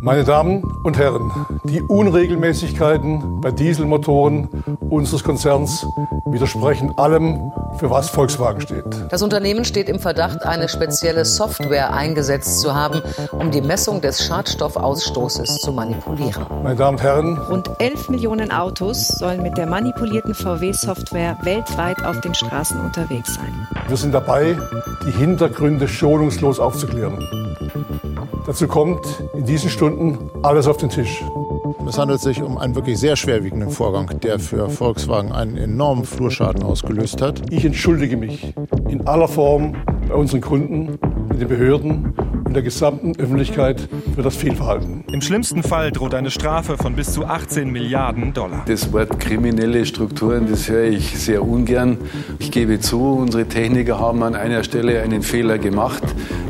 Meine Damen und Herren, die Unregelmäßigkeiten bei Dieselmotoren unseres Konzerns widersprechen allem, für was Volkswagen steht. Das Unternehmen steht im Verdacht, eine spezielle Software eingesetzt zu haben, um die Messung des Schadstoffausstoßes zu manipulieren. Meine Damen und Herren, rund 11 Millionen Autos sollen mit der manipulierten VW-Software weltweit auf den Straßen unterwegs sein. Wir sind dabei, die Hintergründe schonungslos aufzuklären. Dazu kommt in diesen Stunden alles auf den Tisch. Es handelt sich um einen wirklich sehr schwerwiegenden Vorgang, der für Volkswagen einen enormen Flurschaden ausgelöst hat. Ich entschuldige mich in aller Form bei unseren Kunden, bei den Behörden und der gesamten Öffentlichkeit für das Fehlverhalten. Im schlimmsten Fall droht eine Strafe von bis zu 18 Milliarden Dollar. Das Wort kriminelle Strukturen, das höre ich sehr ungern. Ich gebe zu, unsere Techniker haben an einer Stelle einen Fehler gemacht.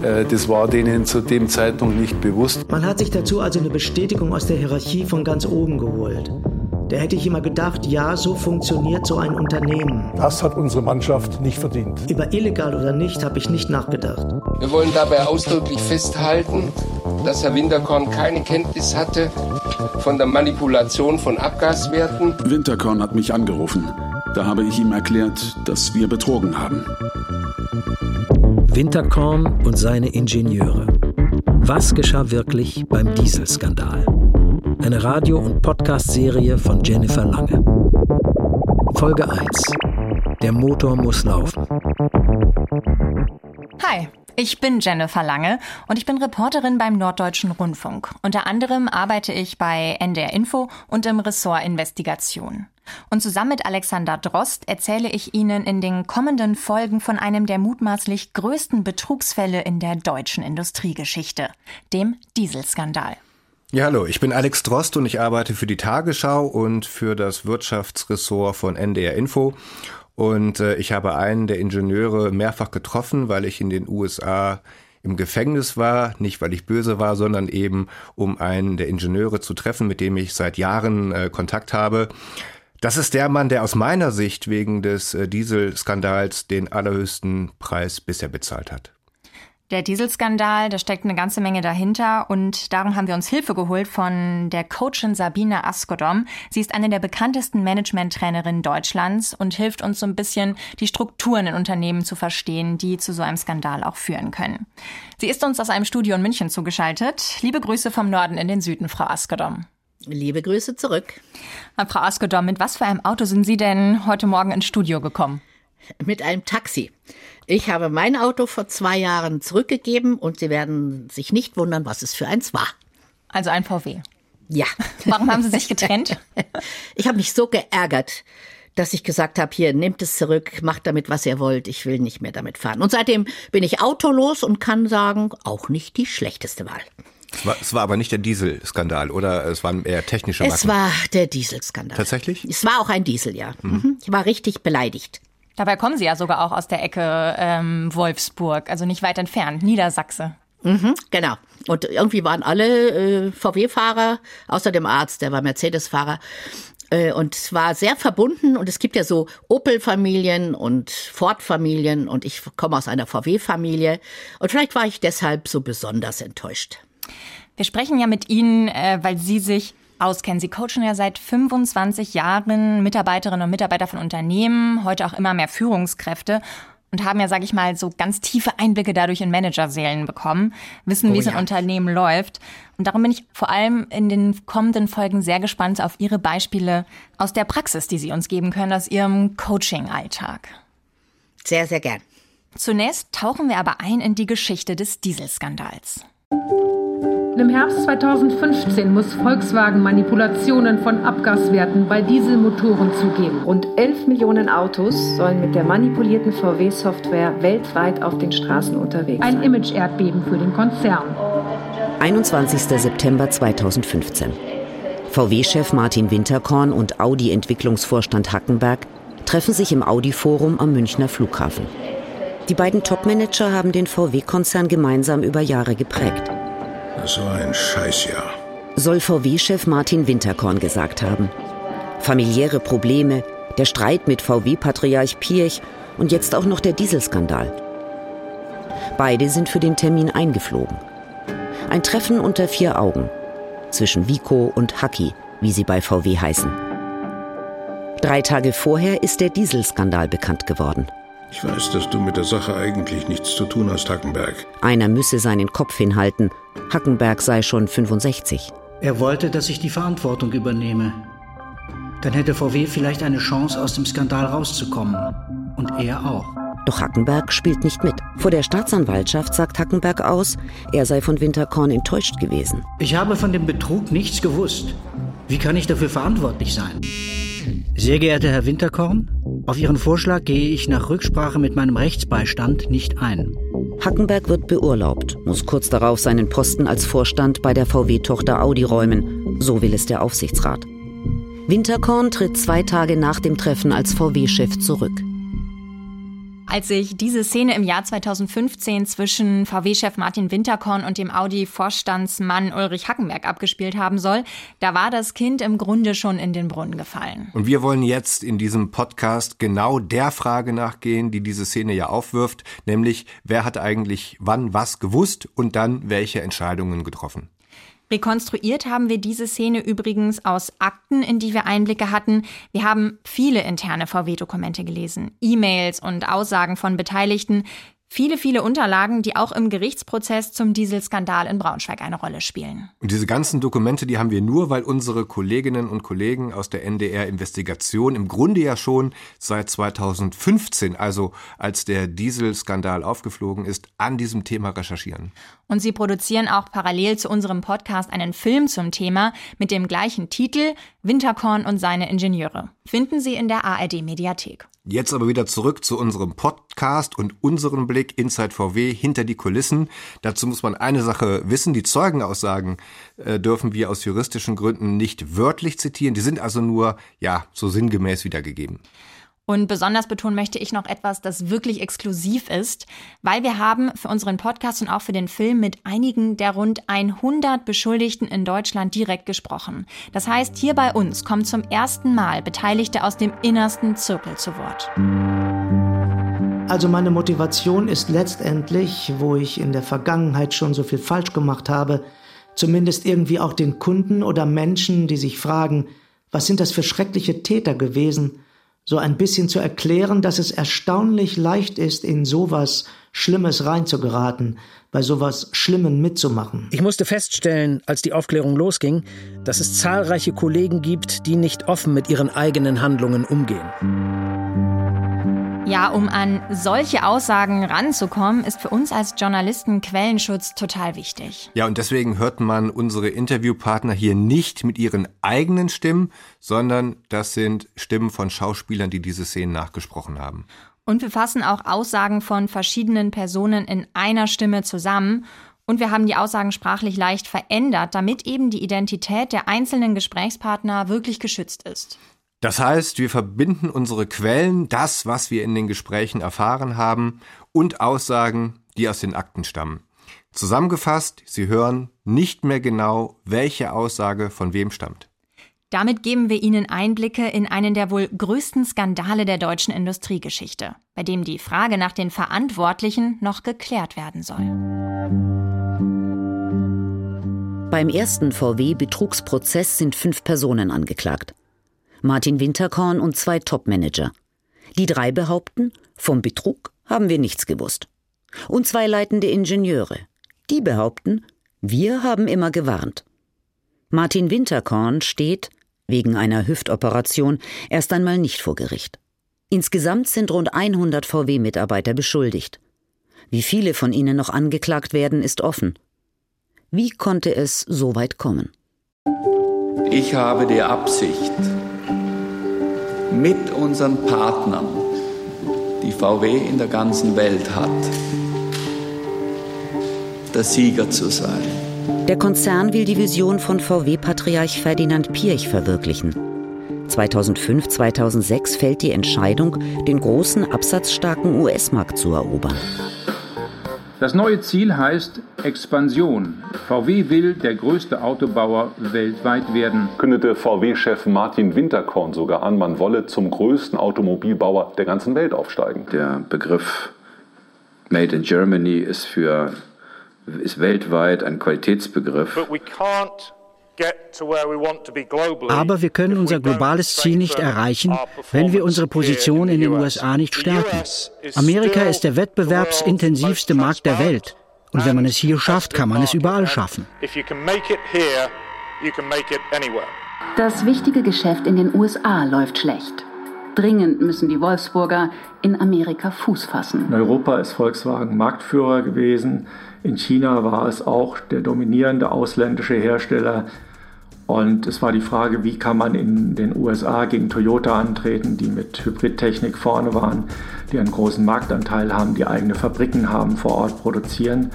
Äh, das war denen zu dem Zeitpunkt nicht bewusst. Man hat sich dazu also eine Bestätigung aus der Hierarchie von ganz oben geholt. Da hätte ich immer gedacht, ja, so funktioniert so ein Unternehmen. Das hat unsere Mannschaft nicht verdient. Über illegal oder nicht habe ich nicht nachgedacht. Wir wollen dabei ausdrücklich festhalten, dass Herr Winterkorn keine Kenntnis hatte von der Manipulation von Abgaswerten. Winterkorn hat mich angerufen. Da habe ich ihm erklärt, dass wir betrogen haben. Winterkorn und seine Ingenieure. Was geschah wirklich beim Dieselskandal? Eine Radio- und Podcast-Serie von Jennifer Lange. Folge 1. Der Motor muss laufen. Hi, ich bin Jennifer Lange und ich bin Reporterin beim Norddeutschen Rundfunk. Unter anderem arbeite ich bei NDR Info und im Ressort Investigation. Und zusammen mit Alexander Drost erzähle ich Ihnen in den kommenden Folgen von einem der mutmaßlich größten Betrugsfälle in der deutschen Industriegeschichte, dem Dieselskandal. Ja, hallo, ich bin Alex Drost und ich arbeite für die Tagesschau und für das Wirtschaftsressort von NDR Info. Und äh, ich habe einen der Ingenieure mehrfach getroffen, weil ich in den USA im Gefängnis war, nicht weil ich böse war, sondern eben um einen der Ingenieure zu treffen, mit dem ich seit Jahren äh, Kontakt habe. Das ist der Mann, der aus meiner Sicht wegen des äh, Dieselskandals den allerhöchsten Preis bisher bezahlt hat. Der Dieselskandal, da steckt eine ganze Menge dahinter und darum haben wir uns Hilfe geholt von der Coachin Sabine Askodom. Sie ist eine der bekanntesten Management-Trainerinnen Deutschlands und hilft uns so ein bisschen, die Strukturen in Unternehmen zu verstehen, die zu so einem Skandal auch führen können. Sie ist uns aus einem Studio in München zugeschaltet. Liebe Grüße vom Norden in den Süden, Frau Askodom. Liebe Grüße zurück. Frau Askodom, mit was für einem Auto sind Sie denn heute Morgen ins Studio gekommen? Mit einem Taxi. Ich habe mein Auto vor zwei Jahren zurückgegeben und Sie werden sich nicht wundern, was es für eins war. Also ein VW. Ja. Warum haben Sie sich getrennt? Ich habe mich so geärgert, dass ich gesagt habe, hier, nehmt es zurück, macht damit, was ihr wollt, ich will nicht mehr damit fahren. Und seitdem bin ich autolos und kann sagen, auch nicht die schlechteste Wahl. Es war, es war aber nicht der Dieselskandal, oder? Es waren eher technische Macken. Es war der Dieselskandal. Tatsächlich? Es war auch ein Diesel, ja. Mhm. Ich war richtig beleidigt. Dabei kommen Sie ja sogar auch aus der Ecke ähm, Wolfsburg, also nicht weit entfernt, Niedersachse. Mhm, genau. Und irgendwie waren alle äh, VW-Fahrer, außer dem Arzt, der war Mercedes-Fahrer. Äh, und es war sehr verbunden und es gibt ja so Opel-Familien und Ford-Familien und ich komme aus einer VW-Familie und vielleicht war ich deshalb so besonders enttäuscht. Wir sprechen ja mit Ihnen, äh, weil Sie sich auskennen. Sie coachen ja seit 25 Jahren Mitarbeiterinnen und Mitarbeiter von Unternehmen, heute auch immer mehr Führungskräfte und haben ja, sage ich mal, so ganz tiefe Einblicke dadurch in Managerseelen bekommen, wissen, oh, wie es ja. in Unternehmen läuft. Und darum bin ich vor allem in den kommenden Folgen sehr gespannt auf Ihre Beispiele aus der Praxis, die Sie uns geben können, aus Ihrem Coaching-Alltag. Sehr, sehr gern. Zunächst tauchen wir aber ein in die Geschichte des Dieselskandals. Im Herbst 2015 muss Volkswagen Manipulationen von Abgaswerten bei Dieselmotoren zugeben. Rund 11 Millionen Autos sollen mit der manipulierten VW-Software weltweit auf den Straßen unterwegs sein. Ein Image-Erdbeben für den Konzern. 21. September 2015. VW-Chef Martin Winterkorn und Audi-Entwicklungsvorstand Hackenberg treffen sich im Audi-Forum am Münchner Flughafen. Die beiden Topmanager haben den VW-Konzern gemeinsam über Jahre geprägt. Das war ein Scheißjahr. Soll VW-Chef Martin Winterkorn gesagt haben. Familiäre Probleme, Der Streit mit VW-Patriarch Pirch und jetzt auch noch der Dieselskandal. Beide sind für den Termin eingeflogen. Ein Treffen unter vier Augen. Zwischen Vico und Haki, wie sie bei VW heißen. Drei Tage vorher ist der Dieselskandal bekannt geworden. Ich weiß, dass du mit der Sache eigentlich nichts zu tun hast, Hackenberg. Einer müsse seinen Kopf hinhalten. Hackenberg sei schon 65. Er wollte, dass ich die Verantwortung übernehme. Dann hätte VW vielleicht eine Chance, aus dem Skandal rauszukommen. Und er auch. Doch Hackenberg spielt nicht mit. Vor der Staatsanwaltschaft sagt Hackenberg aus, er sei von Winterkorn enttäuscht gewesen. Ich habe von dem Betrug nichts gewusst. Wie kann ich dafür verantwortlich sein? Sehr geehrter Herr Winterkorn, auf Ihren Vorschlag gehe ich nach Rücksprache mit meinem Rechtsbeistand nicht ein. Hackenberg wird beurlaubt, muss kurz darauf seinen Posten als Vorstand bei der VW-Tochter Audi räumen. So will es der Aufsichtsrat. Winterkorn tritt zwei Tage nach dem Treffen als VW-Chef zurück. Als sich diese Szene im Jahr 2015 zwischen VW-Chef Martin Winterkorn und dem Audi-Vorstandsmann Ulrich Hackenberg abgespielt haben soll, da war das Kind im Grunde schon in den Brunnen gefallen. Und wir wollen jetzt in diesem Podcast genau der Frage nachgehen, die diese Szene ja aufwirft, nämlich wer hat eigentlich wann was gewusst und dann welche Entscheidungen getroffen. Rekonstruiert haben wir diese Szene übrigens aus Akten, in die wir Einblicke hatten. Wir haben viele interne VW-Dokumente gelesen, E-Mails und Aussagen von Beteiligten. Viele, viele Unterlagen, die auch im Gerichtsprozess zum Dieselskandal in Braunschweig eine Rolle spielen. Und diese ganzen Dokumente, die haben wir nur, weil unsere Kolleginnen und Kollegen aus der NDR-Investigation im Grunde ja schon seit 2015, also als der Dieselskandal aufgeflogen ist, an diesem Thema recherchieren. Und sie produzieren auch parallel zu unserem Podcast einen Film zum Thema mit dem gleichen Titel Winterkorn und seine Ingenieure. Finden Sie in der ARD Mediathek. Jetzt aber wieder zurück zu unserem Podcast und unserem Blick Inside VW hinter die Kulissen. Dazu muss man eine Sache wissen. Die Zeugenaussagen äh, dürfen wir aus juristischen Gründen nicht wörtlich zitieren. Die sind also nur, ja, so sinngemäß wiedergegeben. Und besonders betonen möchte ich noch etwas, das wirklich exklusiv ist, weil wir haben für unseren Podcast und auch für den Film mit einigen der rund 100 Beschuldigten in Deutschland direkt gesprochen. Das heißt, hier bei uns kommen zum ersten Mal Beteiligte aus dem innersten Zirkel zu Wort. Also meine Motivation ist letztendlich, wo ich in der Vergangenheit schon so viel falsch gemacht habe, zumindest irgendwie auch den Kunden oder Menschen, die sich fragen, was sind das für schreckliche Täter gewesen, so ein bisschen zu erklären, dass es erstaunlich leicht ist, in sowas Schlimmes reinzugeraten, bei sowas Schlimmen mitzumachen. Ich musste feststellen, als die Aufklärung losging, dass es zahlreiche Kollegen gibt, die nicht offen mit ihren eigenen Handlungen umgehen. Ja, um an solche Aussagen ranzukommen, ist für uns als Journalisten Quellenschutz total wichtig. Ja, und deswegen hört man unsere Interviewpartner hier nicht mit ihren eigenen Stimmen, sondern das sind Stimmen von Schauspielern, die diese Szenen nachgesprochen haben. Und wir fassen auch Aussagen von verschiedenen Personen in einer Stimme zusammen. Und wir haben die Aussagen sprachlich leicht verändert, damit eben die Identität der einzelnen Gesprächspartner wirklich geschützt ist. Das heißt, wir verbinden unsere Quellen, das, was wir in den Gesprächen erfahren haben, und Aussagen, die aus den Akten stammen. Zusammengefasst, Sie hören nicht mehr genau, welche Aussage von wem stammt. Damit geben wir Ihnen Einblicke in einen der wohl größten Skandale der deutschen Industriegeschichte, bei dem die Frage nach den Verantwortlichen noch geklärt werden soll. Beim ersten VW-Betrugsprozess sind fünf Personen angeklagt. Martin Winterkorn und zwei Topmanager. Die drei behaupten, vom Betrug haben wir nichts gewusst. Und zwei leitende Ingenieure. Die behaupten, wir haben immer gewarnt. Martin Winterkorn steht, wegen einer Hüftoperation, erst einmal nicht vor Gericht. Insgesamt sind rund 100 VW-Mitarbeiter beschuldigt. Wie viele von ihnen noch angeklagt werden, ist offen. Wie konnte es so weit kommen? Ich habe die Absicht, mit unseren Partnern, die VW in der ganzen Welt hat, der Sieger zu sein. Der Konzern will die Vision von VW-Patriarch Ferdinand Pirch verwirklichen. 2005, 2006 fällt die Entscheidung, den großen absatzstarken US-Markt zu erobern. Das neue Ziel heißt Expansion. VW will der größte Autobauer weltweit werden. Kündete VW-Chef Martin Winterkorn sogar an, man wolle zum größten Automobilbauer der ganzen Welt aufsteigen. Der Begriff Made in Germany ist für ist weltweit ein Qualitätsbegriff. Aber wir können unser globales Ziel nicht erreichen, wenn wir unsere Position in den USA nicht stärken. Amerika ist der wettbewerbsintensivste Markt der Welt. Und wenn man es hier schafft, kann man es überall schaffen. Das wichtige Geschäft in den USA läuft schlecht. Dringend müssen die Wolfsburger in Amerika Fuß fassen. In Europa ist Volkswagen Marktführer gewesen. In China war es auch der dominierende ausländische Hersteller. Und es war die Frage, wie kann man in den USA gegen Toyota antreten, die mit Hybridtechnik vorne waren, die einen großen Marktanteil haben, die eigene Fabriken haben, vor Ort produzieren.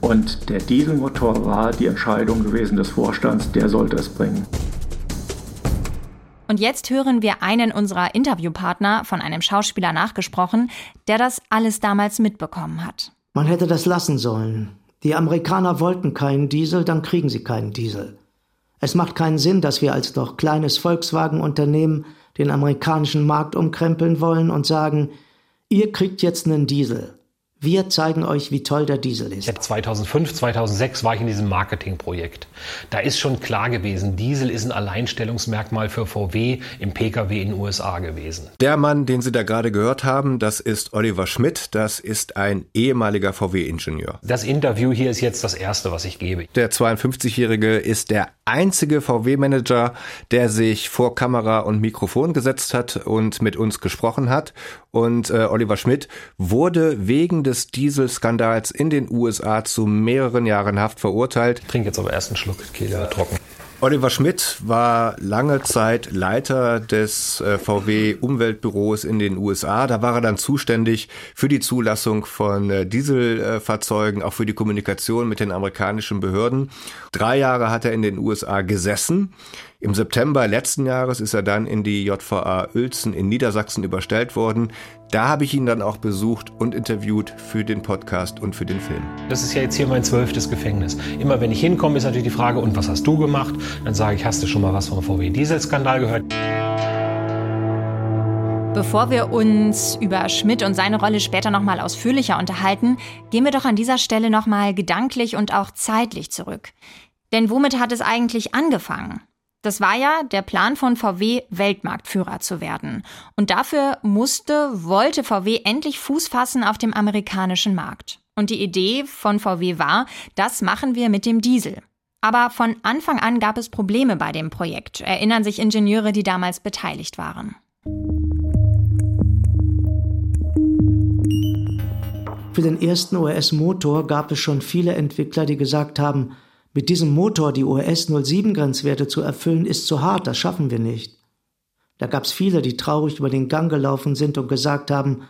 Und der Dieselmotor war die Entscheidung gewesen des Vorstands, der sollte es bringen. Und jetzt hören wir einen unserer Interviewpartner von einem Schauspieler nachgesprochen, der das alles damals mitbekommen hat. Man hätte das lassen sollen. Die Amerikaner wollten keinen Diesel, dann kriegen sie keinen Diesel. Es macht keinen Sinn, dass wir als doch kleines Volkswagen-Unternehmen den amerikanischen Markt umkrempeln wollen und sagen, ihr kriegt jetzt einen Diesel. Wir zeigen euch, wie toll der Diesel ist. 2005, 2006 war ich in diesem Marketingprojekt. Da ist schon klar gewesen, Diesel ist ein Alleinstellungsmerkmal für VW im Pkw in den USA gewesen. Der Mann, den Sie da gerade gehört haben, das ist Oliver Schmidt. Das ist ein ehemaliger VW-Ingenieur. Das Interview hier ist jetzt das erste, was ich gebe. Der 52-Jährige ist der einzige VW-Manager, der sich vor Kamera und Mikrofon gesetzt hat und mit uns gesprochen hat. Und äh, Oliver Schmidt wurde wegen des Dieselskandals in den USA zu mehreren Jahren Haft verurteilt. Ich trinke jetzt aber erst einen Schluck, Kehle trocken. Oliver Schmidt war lange Zeit Leiter des äh, VW Umweltbüros in den USA. Da war er dann zuständig für die Zulassung von äh, Dieselfahrzeugen, auch für die Kommunikation mit den amerikanischen Behörden. Drei Jahre hat er in den USA gesessen. Im September letzten Jahres ist er dann in die JVA Uelzen in Niedersachsen überstellt worden. Da habe ich ihn dann auch besucht und interviewt für den Podcast und für den Film. Das ist ja jetzt hier mein zwölftes Gefängnis. Immer wenn ich hinkomme, ist natürlich die Frage, und was hast du gemacht? Dann sage ich, hast du schon mal was vom VW-Dieselskandal gehört? Bevor wir uns über Schmidt und seine Rolle später nochmal ausführlicher unterhalten, gehen wir doch an dieser Stelle nochmal gedanklich und auch zeitlich zurück. Denn womit hat es eigentlich angefangen? Das war ja der Plan von VW, Weltmarktführer zu werden. Und dafür musste, wollte VW endlich Fuß fassen auf dem amerikanischen Markt. Und die Idee von VW war, das machen wir mit dem Diesel. Aber von Anfang an gab es Probleme bei dem Projekt, erinnern sich Ingenieure, die damals beteiligt waren. Für den ersten OS-Motor gab es schon viele Entwickler, die gesagt haben, mit diesem Motor die OS 07 Grenzwerte zu erfüllen, ist zu hart, das schaffen wir nicht. Da gab's viele, die traurig über den Gang gelaufen sind und gesagt haben,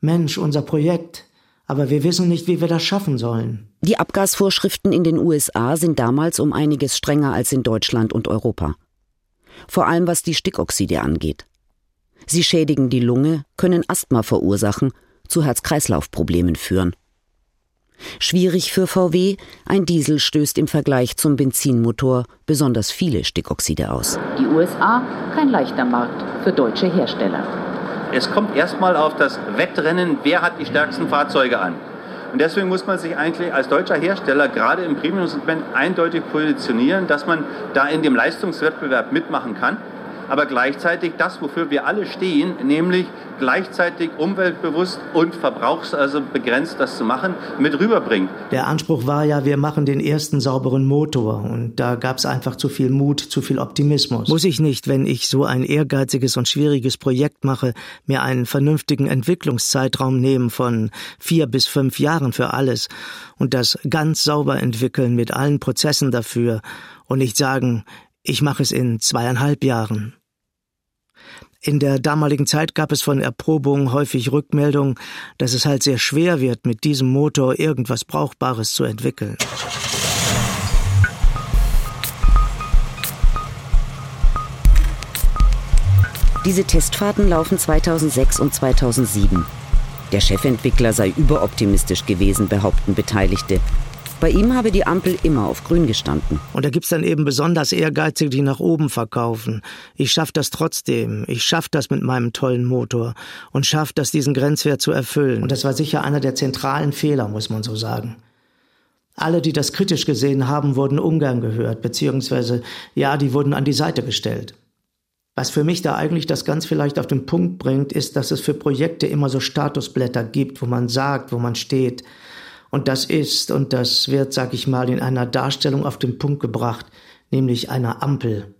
Mensch, unser Projekt, aber wir wissen nicht, wie wir das schaffen sollen. Die Abgasvorschriften in den USA sind damals um einiges strenger als in Deutschland und Europa. Vor allem was die Stickoxide angeht. Sie schädigen die Lunge, können Asthma verursachen, zu Herz-Kreislauf-Problemen führen. Schwierig für VW, ein Diesel stößt im Vergleich zum Benzinmotor besonders viele Stickoxide aus. Die USA kein leichter Markt für deutsche Hersteller. Es kommt erstmal auf das Wettrennen, wer hat die stärksten Fahrzeuge an. Und deswegen muss man sich eigentlich als deutscher Hersteller gerade im Premium-Segment eindeutig positionieren, dass man da in dem Leistungswettbewerb mitmachen kann aber gleichzeitig das, wofür wir alle stehen, nämlich gleichzeitig umweltbewusst und verbrauchs, also begrenzt das zu machen, mit rüberbringt. Der Anspruch war ja, wir machen den ersten sauberen Motor und da gab es einfach zu viel Mut, zu viel Optimismus. Muss ich nicht, wenn ich so ein ehrgeiziges und schwieriges Projekt mache, mir einen vernünftigen Entwicklungszeitraum nehmen von vier bis fünf Jahren für alles und das ganz sauber entwickeln mit allen Prozessen dafür und nicht sagen, ich mache es in zweieinhalb Jahren. In der damaligen Zeit gab es von Erprobungen häufig Rückmeldungen, dass es halt sehr schwer wird, mit diesem Motor irgendwas Brauchbares zu entwickeln. Diese Testfahrten laufen 2006 und 2007. Der Chefentwickler sei überoptimistisch gewesen, behaupten Beteiligte. Bei ihm habe die Ampel immer auf grün gestanden. Und da gibt's dann eben besonders Ehrgeizige, die nach oben verkaufen. Ich schaff das trotzdem. Ich schaff das mit meinem tollen Motor und schaff das, diesen Grenzwert zu erfüllen. Und das war sicher einer der zentralen Fehler, muss man so sagen. Alle, die das kritisch gesehen haben, wurden ungern gehört, beziehungsweise, ja, die wurden an die Seite gestellt. Was für mich da eigentlich das ganz vielleicht auf den Punkt bringt, ist, dass es für Projekte immer so Statusblätter gibt, wo man sagt, wo man steht. Und das ist, und das wird, sag ich mal, in einer Darstellung auf den Punkt gebracht, nämlich einer Ampel.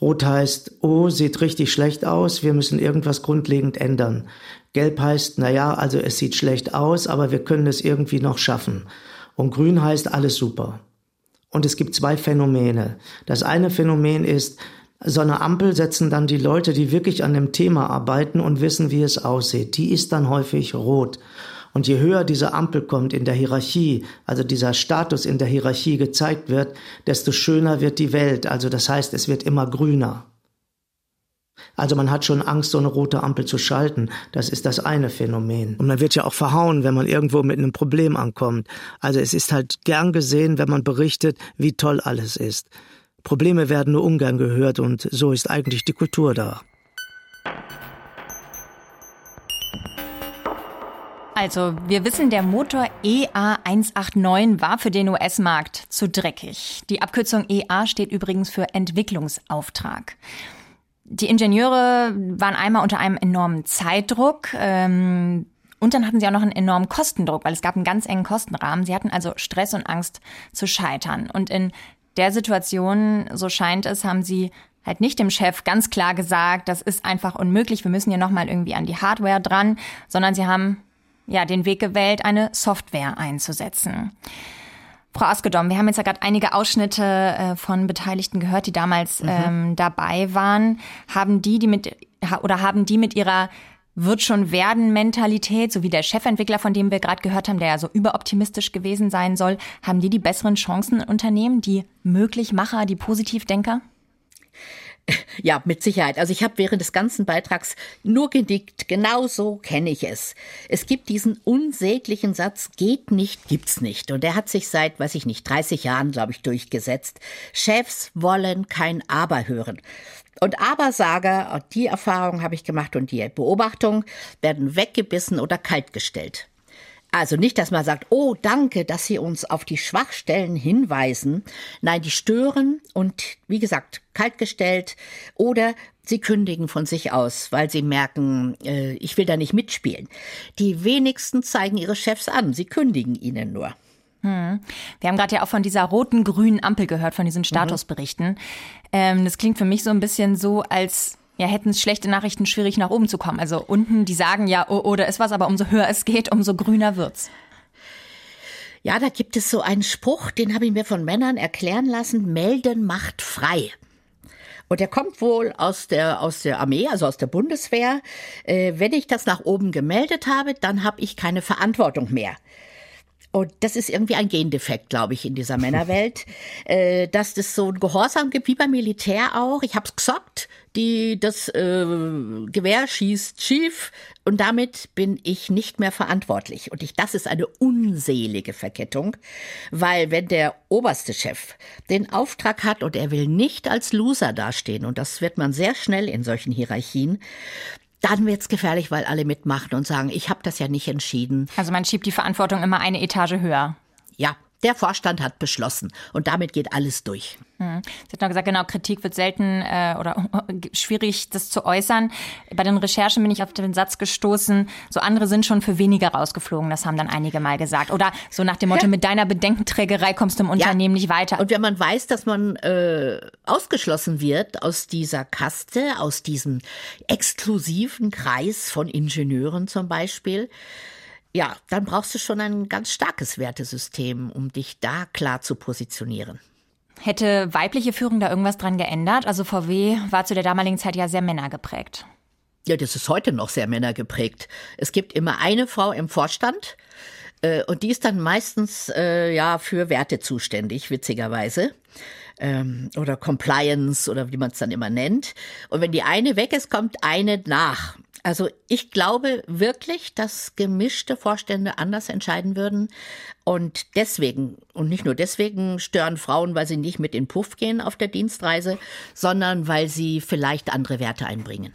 Rot heißt, oh, sieht richtig schlecht aus, wir müssen irgendwas grundlegend ändern. Gelb heißt, na ja, also es sieht schlecht aus, aber wir können es irgendwie noch schaffen. Und grün heißt alles super. Und es gibt zwei Phänomene. Das eine Phänomen ist, so eine Ampel setzen dann die Leute, die wirklich an dem Thema arbeiten und wissen, wie es aussieht. Die ist dann häufig rot. Und je höher diese Ampel kommt in der Hierarchie, also dieser Status in der Hierarchie gezeigt wird, desto schöner wird die Welt. Also das heißt, es wird immer grüner. Also man hat schon Angst, so eine rote Ampel zu schalten. Das ist das eine Phänomen. Und man wird ja auch verhauen, wenn man irgendwo mit einem Problem ankommt. Also es ist halt gern gesehen, wenn man berichtet, wie toll alles ist. Probleme werden nur ungern gehört und so ist eigentlich die Kultur da. Also, wir wissen, der Motor EA189 war für den US-Markt zu dreckig. Die Abkürzung EA steht übrigens für Entwicklungsauftrag. Die Ingenieure waren einmal unter einem enormen Zeitdruck. Ähm, und dann hatten sie auch noch einen enormen Kostendruck, weil es gab einen ganz engen Kostenrahmen. Sie hatten also Stress und Angst zu scheitern. Und in der Situation, so scheint es, haben sie halt nicht dem Chef ganz klar gesagt, das ist einfach unmöglich, wir müssen hier nochmal irgendwie an die Hardware dran, sondern sie haben ja den Weg gewählt, eine Software einzusetzen. Frau Askedom, wir haben jetzt ja gerade einige Ausschnitte äh, von Beteiligten gehört, die damals mhm. ähm, dabei waren. Haben die, die mit oder haben die mit ihrer wird schon werden Mentalität, so wie der Chefentwickler, von dem wir gerade gehört haben, der ja so überoptimistisch gewesen sein soll, haben die die besseren Chancen in Unternehmen, die Möglichmacher, die Positivdenker? Ja, mit Sicherheit. Also ich habe während des ganzen Beitrags nur genickt. Genau so kenne ich es. Es gibt diesen unsäglichen Satz, geht nicht, gibt's nicht. Und der hat sich seit, weiß ich nicht, 30 Jahren, glaube ich, durchgesetzt. Chefs wollen kein Aber hören. Und Abersager, die Erfahrung habe ich gemacht und die Beobachtung, werden weggebissen oder kaltgestellt. Also nicht, dass man sagt, oh, danke, dass Sie uns auf die Schwachstellen hinweisen. Nein, die stören und, wie gesagt, kaltgestellt oder sie kündigen von sich aus, weil sie merken, äh, ich will da nicht mitspielen. Die wenigsten zeigen ihre Chefs an, sie kündigen ihnen nur. Hm. Wir haben gerade ja auch von dieser roten grünen Ampel gehört, von diesen mhm. Statusberichten. Mhm. Ähm, das klingt für mich so ein bisschen so, als ja, hätten es schlechte Nachrichten schwierig nach oben zu kommen. Also unten, die sagen ja, oh, oh, da ist was, aber umso höher es geht, umso grüner wird's. Ja, da gibt es so einen Spruch, den habe ich mir von Männern erklären lassen, melden macht frei. Und der kommt wohl aus der, aus der Armee, also aus der Bundeswehr. Äh, wenn ich das nach oben gemeldet habe, dann habe ich keine Verantwortung mehr. Und das ist irgendwie ein Gendefekt, glaube ich, in dieser Männerwelt, äh, dass das so ein Gehorsam gibt, wie beim Militär auch. Ich hab's gesagt, die das äh, Gewehr schießt schief und damit bin ich nicht mehr verantwortlich. Und ich, das ist eine unselige Verkettung, weil wenn der oberste Chef den Auftrag hat und er will nicht als Loser dastehen, und das wird man sehr schnell in solchen Hierarchien, dann wird's gefährlich, weil alle mitmachen und sagen, ich habe das ja nicht entschieden. Also man schiebt die Verantwortung immer eine Etage höher. Ja, der Vorstand hat beschlossen und damit geht alles durch. Hm. Sie hat noch gesagt, genau, Kritik wird selten äh, oder schwierig, das zu äußern. Bei den Recherchen bin ich auf den Satz gestoßen, so andere sind schon für weniger rausgeflogen. Das haben dann einige mal gesagt. Oder so nach dem Motto, ja. mit deiner Bedenkenträgerei kommst du im Unternehmen ja. nicht weiter. Und wenn man weiß, dass man äh, ausgeschlossen wird aus dieser Kaste, aus diesem exklusiven Kreis von Ingenieuren zum Beispiel, ja, dann brauchst du schon ein ganz starkes Wertesystem, um dich da klar zu positionieren. Hätte weibliche Führung da irgendwas dran geändert? Also VW war zu der damaligen Zeit ja sehr männergeprägt. Ja, das ist heute noch sehr männergeprägt. Es gibt immer eine Frau im Vorstand äh, und die ist dann meistens äh, ja für Werte zuständig, witzigerweise. Ähm, oder Compliance oder wie man es dann immer nennt. Und wenn die eine weg ist, kommt eine nach. Also ich glaube wirklich, dass gemischte Vorstände anders entscheiden würden. Und deswegen, und nicht nur deswegen, stören Frauen, weil sie nicht mit in Puff gehen auf der Dienstreise, sondern weil sie vielleicht andere Werte einbringen.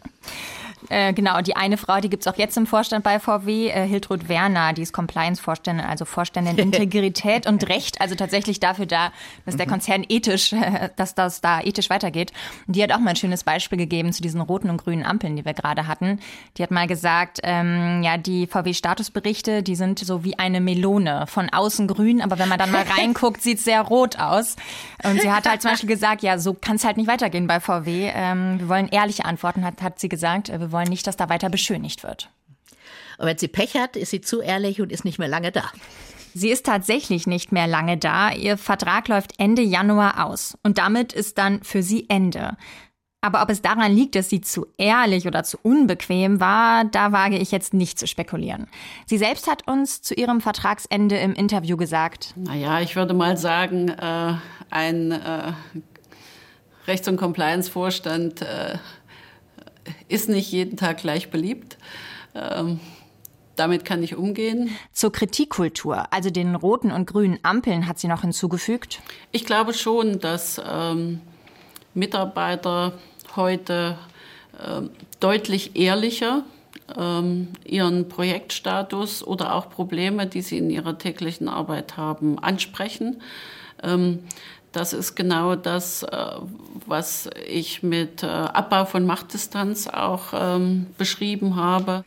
Äh, genau, die eine Frau, die gibt's auch jetzt im Vorstand bei VW, äh, Hiltrud Werner, die ist Compliance-Vorständin, also Vorständin Integrität und Recht, also tatsächlich dafür da, dass der mhm. Konzern ethisch, äh, dass das da ethisch weitergeht. Und die hat auch mal ein schönes Beispiel gegeben zu diesen roten und grünen Ampeln, die wir gerade hatten. Die hat mal gesagt, ähm, ja, die VW-Statusberichte, die sind so wie eine Melone, von außen grün, aber wenn man dann mal reinguckt, sieht's sehr rot aus. Und sie hat halt zum Beispiel gesagt, ja, so kann's halt nicht weitergehen bei VW. Ähm, wir wollen ehrliche Antworten, hat, hat sie gesagt. Wir wollen nicht, dass da weiter beschönigt wird. Und wenn sie Pech hat, ist sie zu ehrlich und ist nicht mehr lange da. Sie ist tatsächlich nicht mehr lange da. Ihr Vertrag läuft Ende Januar aus. Und damit ist dann für sie Ende. Aber ob es daran liegt, dass sie zu ehrlich oder zu unbequem war, da wage ich jetzt nicht zu spekulieren. Sie selbst hat uns zu ihrem Vertragsende im Interview gesagt. Naja, ich würde mal sagen, äh, ein äh, Rechts- und Compliance-Vorstand äh, ist nicht jeden Tag gleich beliebt. Ähm, damit kann ich umgehen. Zur Kritikkultur, also den roten und grünen Ampeln, hat sie noch hinzugefügt? Ich glaube schon, dass ähm, Mitarbeiter heute ähm, deutlich ehrlicher ähm, ihren Projektstatus oder auch Probleme, die sie in ihrer täglichen Arbeit haben, ansprechen. Das ist genau das, äh, was ich mit äh, Abbau von Machtdistanz auch ähm, beschrieben habe.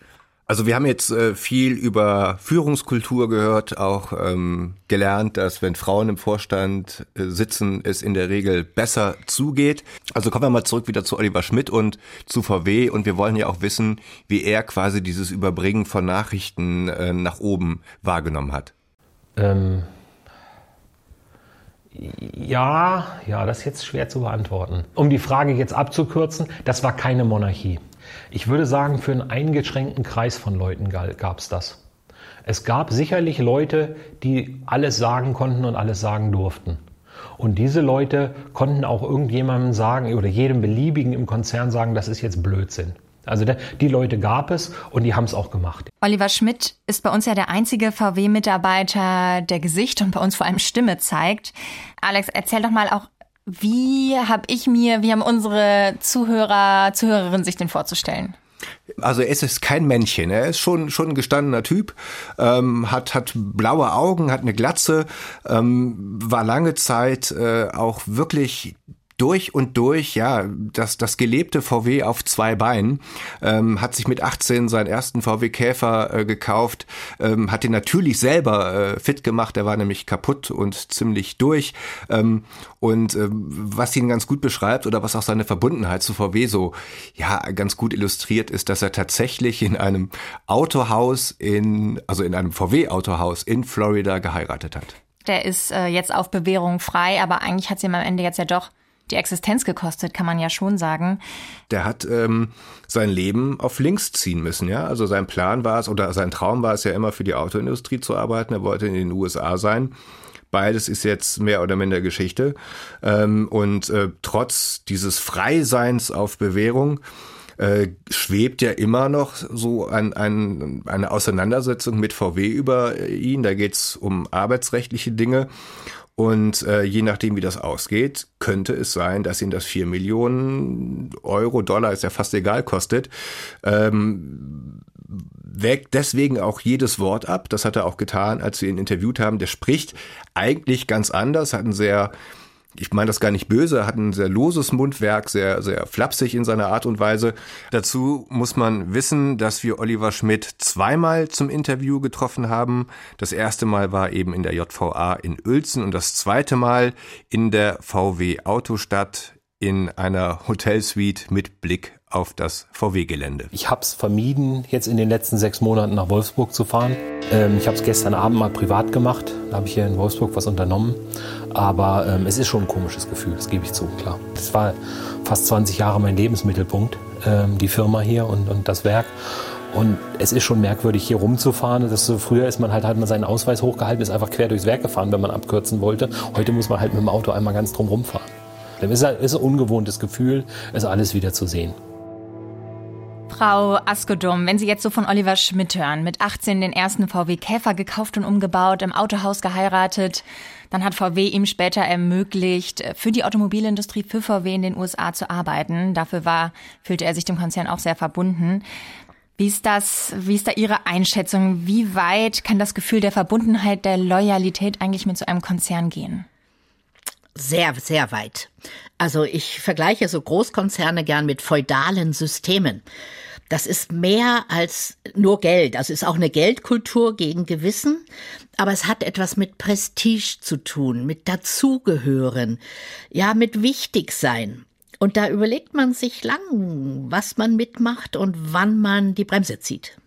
Also wir haben jetzt äh, viel über Führungskultur gehört, auch ähm, gelernt, dass wenn Frauen im Vorstand sitzen, es in der Regel besser zugeht. Also kommen wir mal zurück wieder zu Oliver Schmidt und zu VW und wir wollen ja auch wissen, wie er quasi dieses Überbringen von Nachrichten nach oben wahrgenommen hat. Ähm ja, ja, das ist jetzt schwer zu beantworten. Um die Frage jetzt abzukürzen, das war keine Monarchie. Ich würde sagen, für einen eingeschränkten Kreis von Leuten gab es das. Es gab sicherlich Leute, die alles sagen konnten und alles sagen durften. Und diese Leute konnten auch irgendjemandem sagen oder jedem beliebigen im Konzern sagen, das ist jetzt Blödsinn. Also die Leute gab es und die haben es auch gemacht. Oliver Schmidt ist bei uns ja der einzige VW-Mitarbeiter, der Gesicht und bei uns vor allem Stimme zeigt. Alex, erzähl doch mal auch, wie habe ich mir, wie haben unsere Zuhörer, Zuhörerinnen sich den vorzustellen? Also es ist kein Männchen, er ist schon schon ein gestandener Typ, ähm, hat hat blaue Augen, hat eine Glatze, ähm, war lange Zeit äh, auch wirklich durch und durch, ja, das, das gelebte VW auf zwei Beinen, ähm, hat sich mit 18 seinen ersten VW Käfer äh, gekauft, ähm, hat ihn natürlich selber äh, fit gemacht, der war nämlich kaputt und ziemlich durch. Ähm, und ähm, was ihn ganz gut beschreibt oder was auch seine Verbundenheit zu VW so, ja, ganz gut illustriert, ist, dass er tatsächlich in einem Autohaus in, also in einem VW-Autohaus in Florida geheiratet hat. Der ist äh, jetzt auf Bewährung frei, aber eigentlich hat sie ihm am Ende jetzt ja doch die Existenz gekostet, kann man ja schon sagen. Der hat ähm, sein Leben auf links ziehen müssen, ja. Also sein Plan war es oder sein Traum war es ja immer für die Autoindustrie zu arbeiten. Er wollte in den USA sein. Beides ist jetzt mehr oder minder Geschichte. Ähm, und äh, trotz dieses Freiseins auf Bewährung äh, schwebt ja immer noch so ein, ein, eine Auseinandersetzung mit VW über ihn. Da geht's um arbeitsrechtliche Dinge. Und äh, je nachdem, wie das ausgeht, könnte es sein, dass ihn das vier Millionen Euro, Dollar, ist ja fast egal, kostet. Ähm, wägt deswegen auch jedes Wort ab. Das hat er auch getan, als wir ihn interviewt haben. Der spricht eigentlich ganz anders, hat einen sehr ich meine das gar nicht böse, hat ein sehr loses Mundwerk, sehr, sehr flapsig in seiner Art und Weise. Dazu muss man wissen, dass wir Oliver Schmidt zweimal zum Interview getroffen haben. Das erste Mal war eben in der JVA in Uelzen und das zweite Mal in der VW Autostadt in einer Hotelsuite mit Blick auf das VW-Gelände. Ich habe es vermieden, jetzt in den letzten sechs Monaten nach Wolfsburg zu fahren. Ähm, ich habe es gestern Abend mal privat gemacht. Da habe ich hier in Wolfsburg was unternommen. Aber ähm, es ist schon ein komisches Gefühl, das gebe ich zu, klar. Das war fast 20 Jahre mein Lebensmittelpunkt, ähm, die Firma hier und, und das Werk. Und es ist schon merkwürdig, hier rumzufahren. Das so, früher ist man halt, hat man seinen Ausweis hochgehalten, ist einfach quer durchs Werk gefahren, wenn man abkürzen wollte. Heute muss man halt mit dem Auto einmal ganz drum rumfahren. Das ist, ist ein ungewohntes Gefühl, es alles wieder zu sehen. Frau Askedum, wenn Sie jetzt so von Oliver Schmidt hören, mit 18 den ersten VW Käfer gekauft und umgebaut, im Autohaus geheiratet, dann hat VW ihm später ermöglicht, für die Automobilindustrie, für VW in den USA zu arbeiten. Dafür war, fühlte er sich dem Konzern auch sehr verbunden. Wie ist das, wie ist da Ihre Einschätzung? Wie weit kann das Gefühl der Verbundenheit, der Loyalität eigentlich mit so einem Konzern gehen? Sehr, sehr weit. Also ich vergleiche so Großkonzerne gern mit feudalen Systemen. Das ist mehr als nur Geld. Also ist auch eine Geldkultur gegen Gewissen. Aber es hat etwas mit Prestige zu tun, mit Dazugehören, ja, mit Wichtigsein. Und da überlegt man sich lang, was man mitmacht und wann man die Bremse zieht.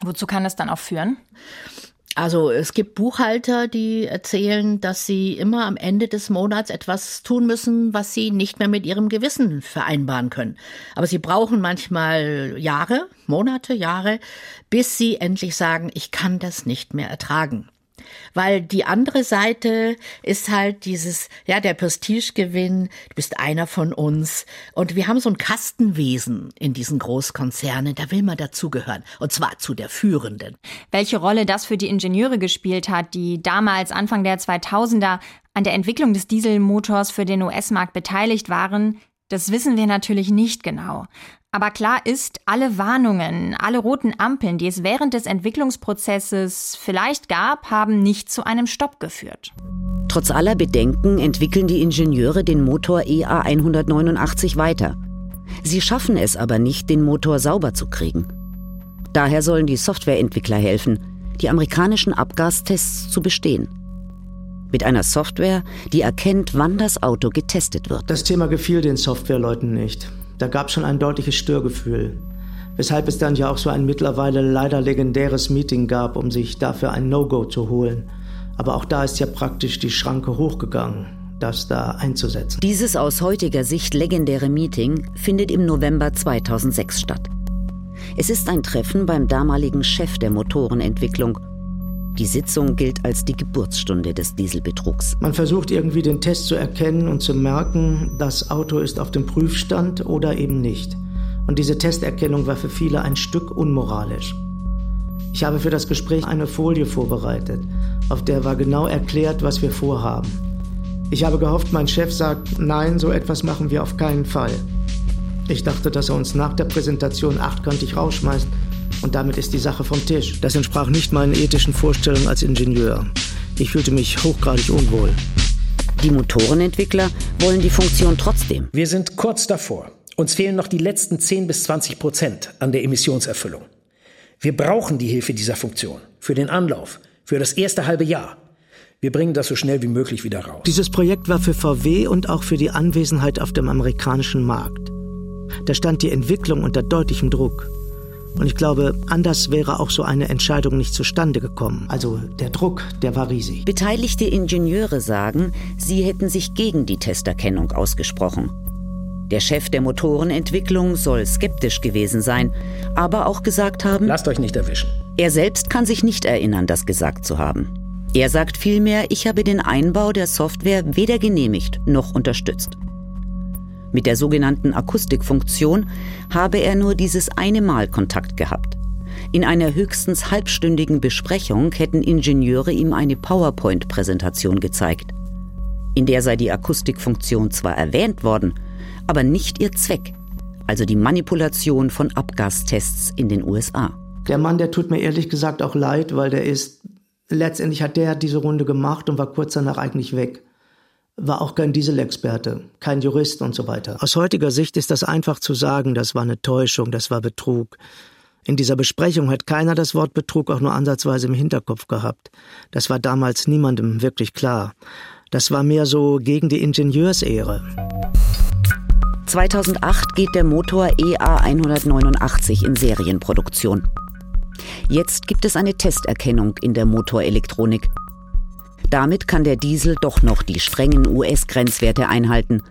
Wozu kann das dann auch führen? Also es gibt Buchhalter, die erzählen, dass sie immer am Ende des Monats etwas tun müssen, was sie nicht mehr mit ihrem Gewissen vereinbaren können. Aber sie brauchen manchmal Jahre, Monate, Jahre, bis sie endlich sagen, ich kann das nicht mehr ertragen. Weil die andere Seite ist halt dieses, ja, der Prestigegewinn, du bist einer von uns. Und wir haben so ein Kastenwesen in diesen Großkonzernen, da will man dazugehören. Und zwar zu der Führenden. Welche Rolle das für die Ingenieure gespielt hat, die damals Anfang der 2000er an der Entwicklung des Dieselmotors für den US-Markt beteiligt waren, das wissen wir natürlich nicht genau. Aber klar ist, alle Warnungen, alle roten Ampeln, die es während des Entwicklungsprozesses vielleicht gab, haben nicht zu einem Stopp geführt. Trotz aller Bedenken entwickeln die Ingenieure den Motor EA 189 weiter. Sie schaffen es aber nicht, den Motor sauber zu kriegen. Daher sollen die Softwareentwickler helfen, die amerikanischen Abgastests zu bestehen. Mit einer Software, die erkennt, wann das Auto getestet wird. Das Thema gefiel den Softwareleuten nicht. Da gab es schon ein deutliches Störgefühl. Weshalb es dann ja auch so ein mittlerweile leider legendäres Meeting gab, um sich dafür ein No-Go zu holen. Aber auch da ist ja praktisch die Schranke hochgegangen, das da einzusetzen. Dieses aus heutiger Sicht legendäre Meeting findet im November 2006 statt. Es ist ein Treffen beim damaligen Chef der Motorenentwicklung. Die Sitzung gilt als die Geburtsstunde des Dieselbetrugs. Man versucht irgendwie den Test zu erkennen und zu merken, das Auto ist auf dem Prüfstand oder eben nicht. Und diese Testerkennung war für viele ein Stück unmoralisch. Ich habe für das Gespräch eine Folie vorbereitet, auf der war genau erklärt, was wir vorhaben. Ich habe gehofft, mein Chef sagt, nein, so etwas machen wir auf keinen Fall. Ich dachte, dass er uns nach der Präsentation achtkantig rausschmeißt und damit ist die Sache vom Tisch. Das entsprach nicht meinen ethischen Vorstellungen als Ingenieur. Ich fühlte mich hochgradig unwohl. Die Motorenentwickler wollen die Funktion trotzdem. Wir sind kurz davor. Uns fehlen noch die letzten 10 bis 20 Prozent an der Emissionserfüllung. Wir brauchen die Hilfe dieser Funktion. Für den Anlauf. Für das erste halbe Jahr. Wir bringen das so schnell wie möglich wieder raus. Dieses Projekt war für VW und auch für die Anwesenheit auf dem amerikanischen Markt. Da stand die Entwicklung unter deutlichem Druck. Und ich glaube, anders wäre auch so eine Entscheidung nicht zustande gekommen. Also der Druck, der war riesig. Beteiligte Ingenieure sagen, sie hätten sich gegen die Testerkennung ausgesprochen. Der Chef der Motorenentwicklung soll skeptisch gewesen sein, aber auch gesagt haben, lasst euch nicht erwischen. Er selbst kann sich nicht erinnern, das gesagt zu haben. Er sagt vielmehr, ich habe den Einbau der Software weder genehmigt noch unterstützt. Mit der sogenannten Akustikfunktion habe er nur dieses eine Mal Kontakt gehabt. In einer höchstens halbstündigen Besprechung hätten Ingenieure ihm eine PowerPoint-Präsentation gezeigt. In der sei die Akustikfunktion zwar erwähnt worden, aber nicht ihr Zweck, also die Manipulation von Abgastests in den USA. Der Mann, der tut mir ehrlich gesagt auch leid, weil der ist, letztendlich hat der diese Runde gemacht und war kurz danach eigentlich weg war auch kein Dieselexperte, kein Jurist und so weiter. Aus heutiger Sicht ist das einfach zu sagen, das war eine Täuschung, das war Betrug. In dieser Besprechung hat keiner das Wort Betrug auch nur ansatzweise im Hinterkopf gehabt. Das war damals niemandem wirklich klar. Das war mehr so gegen die Ingenieursehre. 2008 geht der Motor EA 189 in Serienproduktion. Jetzt gibt es eine Testerkennung in der Motorelektronik. Damit kann der Diesel doch noch die strengen US-Grenzwerte einhalten.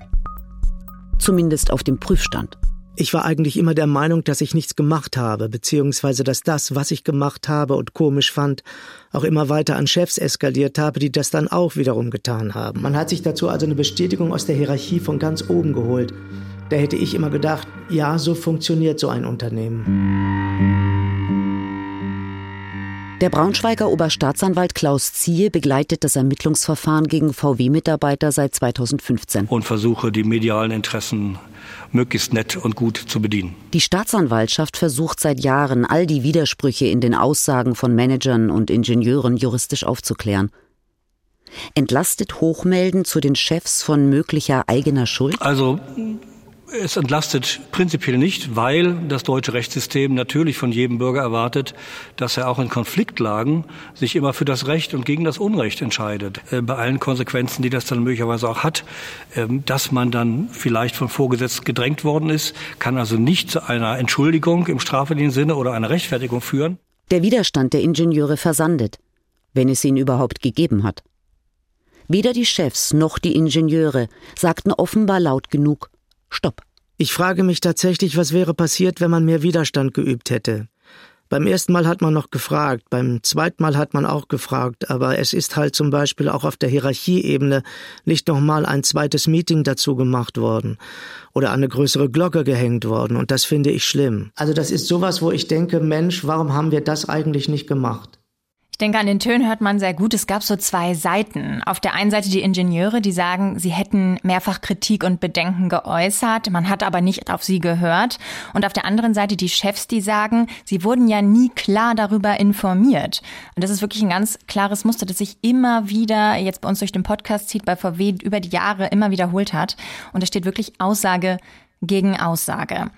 Zumindest auf dem Prüfstand. Ich war eigentlich immer der Meinung, dass ich nichts gemacht habe, beziehungsweise dass das, was ich gemacht habe und komisch fand, auch immer weiter an Chefs eskaliert habe, die das dann auch wiederum getan haben. Man hat sich dazu also eine Bestätigung aus der Hierarchie von ganz oben geholt. Da hätte ich immer gedacht, ja, so funktioniert so ein Unternehmen. Der Braunschweiger Oberstaatsanwalt Klaus Ziehe begleitet das Ermittlungsverfahren gegen VW-Mitarbeiter seit 2015. Und versuche, die medialen Interessen möglichst nett und gut zu bedienen. Die Staatsanwaltschaft versucht seit Jahren, all die Widersprüche in den Aussagen von Managern und Ingenieuren juristisch aufzuklären. Entlastet Hochmelden zu den Chefs von möglicher eigener Schuld? Also es entlastet prinzipiell nicht, weil das deutsche Rechtssystem natürlich von jedem Bürger erwartet, dass er auch in Konfliktlagen sich immer für das Recht und gegen das Unrecht entscheidet. Äh, bei allen Konsequenzen, die das dann möglicherweise auch hat, ähm, dass man dann vielleicht von Vorgesetzten gedrängt worden ist, kann also nicht zu einer Entschuldigung im strafrechtlichen Sinne oder einer Rechtfertigung führen. Der Widerstand der Ingenieure versandet, wenn es ihn überhaupt gegeben hat. Weder die Chefs noch die Ingenieure sagten offenbar laut genug, Stopp. Ich frage mich tatsächlich, was wäre passiert, wenn man mehr Widerstand geübt hätte. Beim ersten Mal hat man noch gefragt, beim zweiten Mal hat man auch gefragt, aber es ist halt zum Beispiel auch auf der Hierarchieebene nicht nochmal ein zweites Meeting dazu gemacht worden oder eine größere Glocke gehängt worden und das finde ich schlimm. Also das ist sowas, wo ich denke, Mensch, warum haben wir das eigentlich nicht gemacht? Ich denke, an den Tönen hört man sehr gut. Es gab so zwei Seiten. Auf der einen Seite die Ingenieure, die sagen, sie hätten mehrfach Kritik und Bedenken geäußert, man hat aber nicht auf sie gehört. Und auf der anderen Seite die Chefs, die sagen, sie wurden ja nie klar darüber informiert. Und das ist wirklich ein ganz klares Muster, das sich immer wieder jetzt bei uns durch den Podcast zieht, bei VW über die Jahre immer wiederholt hat. Und es steht wirklich Aussage gegen Aussage.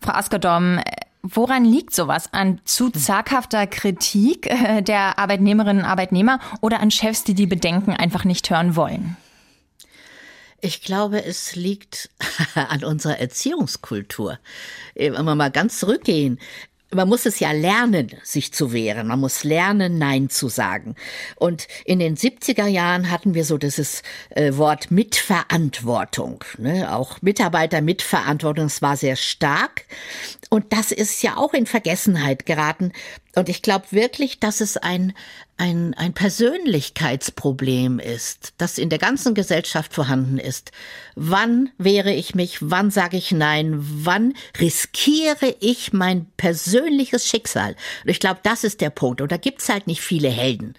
Frau Askedom, Woran liegt sowas? An zu zaghafter Kritik äh, der Arbeitnehmerinnen und Arbeitnehmer oder an Chefs, die die Bedenken einfach nicht hören wollen? Ich glaube, es liegt an unserer Erziehungskultur. Äh, wenn wir mal ganz zurückgehen, man muss es ja lernen, sich zu wehren. Man muss lernen, Nein zu sagen. Und in den 70er Jahren hatten wir so dieses äh, Wort Mitverantwortung. Ne? Auch Mitarbeiter Mitverantwortung, das war sehr stark. Und das ist ja auch in Vergessenheit geraten. Und ich glaube wirklich, dass es ein, ein, ein Persönlichkeitsproblem ist, das in der ganzen Gesellschaft vorhanden ist. Wann wehre ich mich? Wann sage ich Nein? Wann riskiere ich mein persönliches Schicksal? Und ich glaube, das ist der Punkt. Und da gibt's halt nicht viele Helden.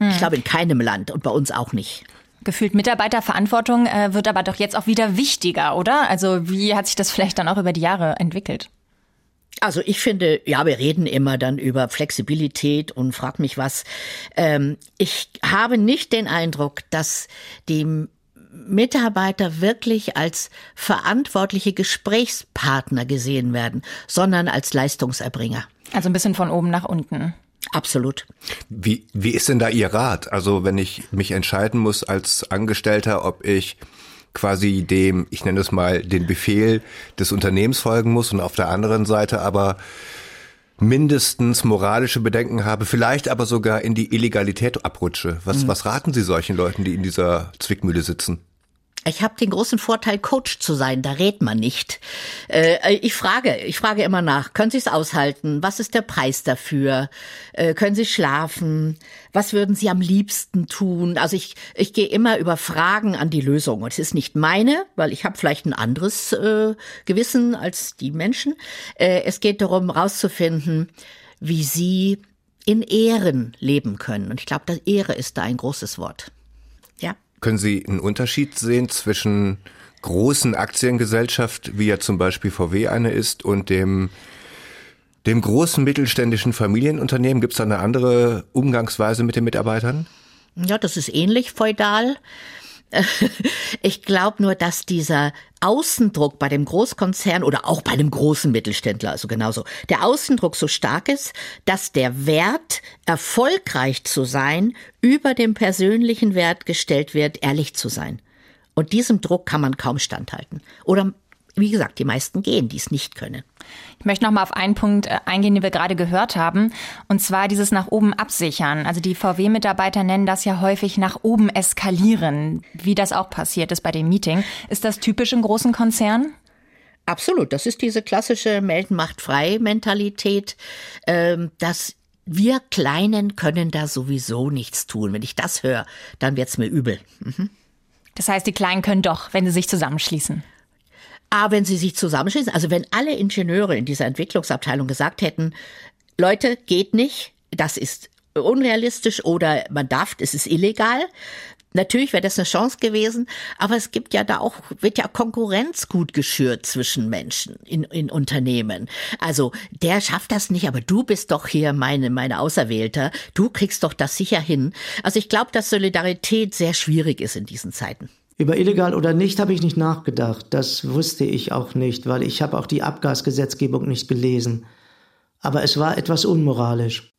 Hm. Ich glaube, in keinem Land und bei uns auch nicht. Gefühlt Mitarbeiterverantwortung äh, wird aber doch jetzt auch wieder wichtiger, oder? Also wie hat sich das vielleicht dann auch über die Jahre entwickelt? Also ich finde, ja, wir reden immer dann über Flexibilität und frag mich was. Ähm, ich habe nicht den Eindruck, dass die Mitarbeiter wirklich als verantwortliche Gesprächspartner gesehen werden, sondern als Leistungserbringer. Also ein bisschen von oben nach unten. Absolut. Wie, wie ist denn da Ihr Rat? Also wenn ich mich entscheiden muss als Angestellter, ob ich quasi dem, ich nenne es mal, den Befehl des Unternehmens folgen muss und auf der anderen Seite aber mindestens moralische Bedenken habe, vielleicht aber sogar in die Illegalität abrutsche. Was, mhm. was raten Sie solchen Leuten, die in dieser Zwickmühle sitzen? Ich habe den großen Vorteil, Coach zu sein. Da rät man nicht. Äh, ich frage, ich frage immer nach. Können Sie es aushalten? Was ist der Preis dafür? Äh, können Sie schlafen? Was würden Sie am liebsten tun? Also ich, ich gehe immer über Fragen an die Lösung. Und es ist nicht meine, weil ich habe vielleicht ein anderes äh, Gewissen als die Menschen. Äh, es geht darum, herauszufinden, wie Sie in Ehren leben können. Und ich glaube, Ehre ist da ein großes Wort. Ja. Können Sie einen Unterschied sehen zwischen großen Aktiengesellschaft, wie ja zum Beispiel VW eine ist, und dem, dem großen mittelständischen Familienunternehmen? Gibt es da eine andere Umgangsweise mit den Mitarbeitern? Ja, das ist ähnlich feudal. Ich glaube nur, dass dieser Außendruck bei dem Großkonzern oder auch bei dem großen Mittelständler, also genauso, der Außendruck so stark ist, dass der Wert, erfolgreich zu sein, über dem persönlichen Wert gestellt wird, ehrlich zu sein. Und diesem Druck kann man kaum standhalten. Oder wie gesagt, die meisten gehen, die es nicht können. Ich möchte noch mal auf einen Punkt äh, eingehen, den wir gerade gehört haben, und zwar dieses nach oben absichern. Also die VW-Mitarbeiter nennen das ja häufig nach oben eskalieren, wie das auch passiert ist bei dem Meeting. Ist das typisch in großen Konzernen? Absolut, das ist diese klassische Melden macht frei Mentalität, ähm, dass wir Kleinen können da sowieso nichts tun. Wenn ich das höre, dann wird's mir übel. Mhm. Das heißt, die Kleinen können doch, wenn sie sich zusammenschließen. Aber wenn sie sich zusammenschließen, also wenn alle Ingenieure in dieser Entwicklungsabteilung gesagt hätten, Leute, geht nicht, das ist unrealistisch oder man darf, es ist illegal, Natürlich wäre das eine Chance gewesen, aber es gibt ja da auch, wird ja Konkurrenz gut geschürt zwischen Menschen in, in Unternehmen. Also der schafft das nicht, aber du bist doch hier meine, meine Auserwählter. Du kriegst doch das sicher hin. Also ich glaube, dass Solidarität sehr schwierig ist in diesen Zeiten. Über illegal oder nicht habe ich nicht nachgedacht. Das wusste ich auch nicht, weil ich habe auch die Abgasgesetzgebung nicht gelesen. Aber es war etwas unmoralisch.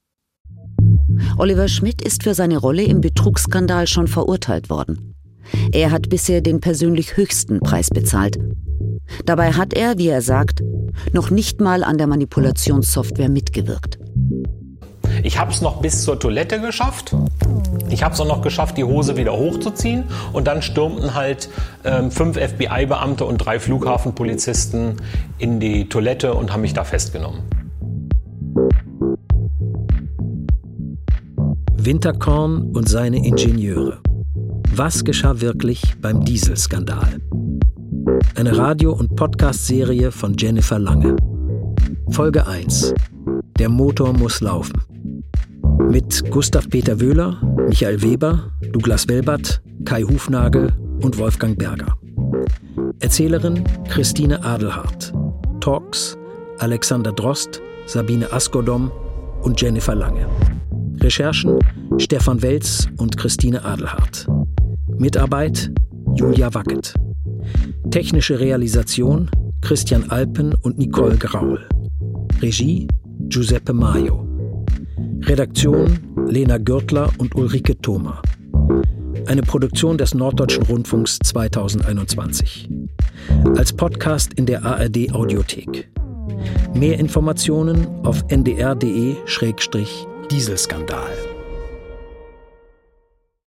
Oliver Schmidt ist für seine Rolle im Betrugsskandal schon verurteilt worden. Er hat bisher den persönlich höchsten Preis bezahlt. Dabei hat er, wie er sagt, noch nicht mal an der Manipulationssoftware mitgewirkt. Ich habe es noch bis zur Toilette geschafft. Ich habe es auch noch geschafft, die Hose wieder hochzuziehen. Und dann stürmten halt ähm, fünf FBI-Beamte und drei Flughafenpolizisten in die Toilette und haben mich da festgenommen. Winterkorn und seine Ingenieure. Was geschah wirklich beim Dieselskandal? Eine Radio- und Podcast-Serie von Jennifer Lange. Folge 1. Der Motor muss laufen. Mit Gustav Peter Wöhler, Michael Weber, Douglas Welbert, Kai Hufnagel und Wolfgang Berger. Erzählerin Christine Adelhardt. Talks Alexander Drost, Sabine Askodom und Jennifer Lange. Recherchen Stefan Welz und Christine Adelhardt. Mitarbeit Julia Wackett. Technische Realisation Christian Alpen und Nicole Graul. Regie Giuseppe Maio. Redaktion Lena Gürtler und Ulrike Thoma. Eine Produktion des Norddeutschen Rundfunks 2021. Als Podcast in der ARD Audiothek. Mehr Informationen auf ndr.de-dieselskandal.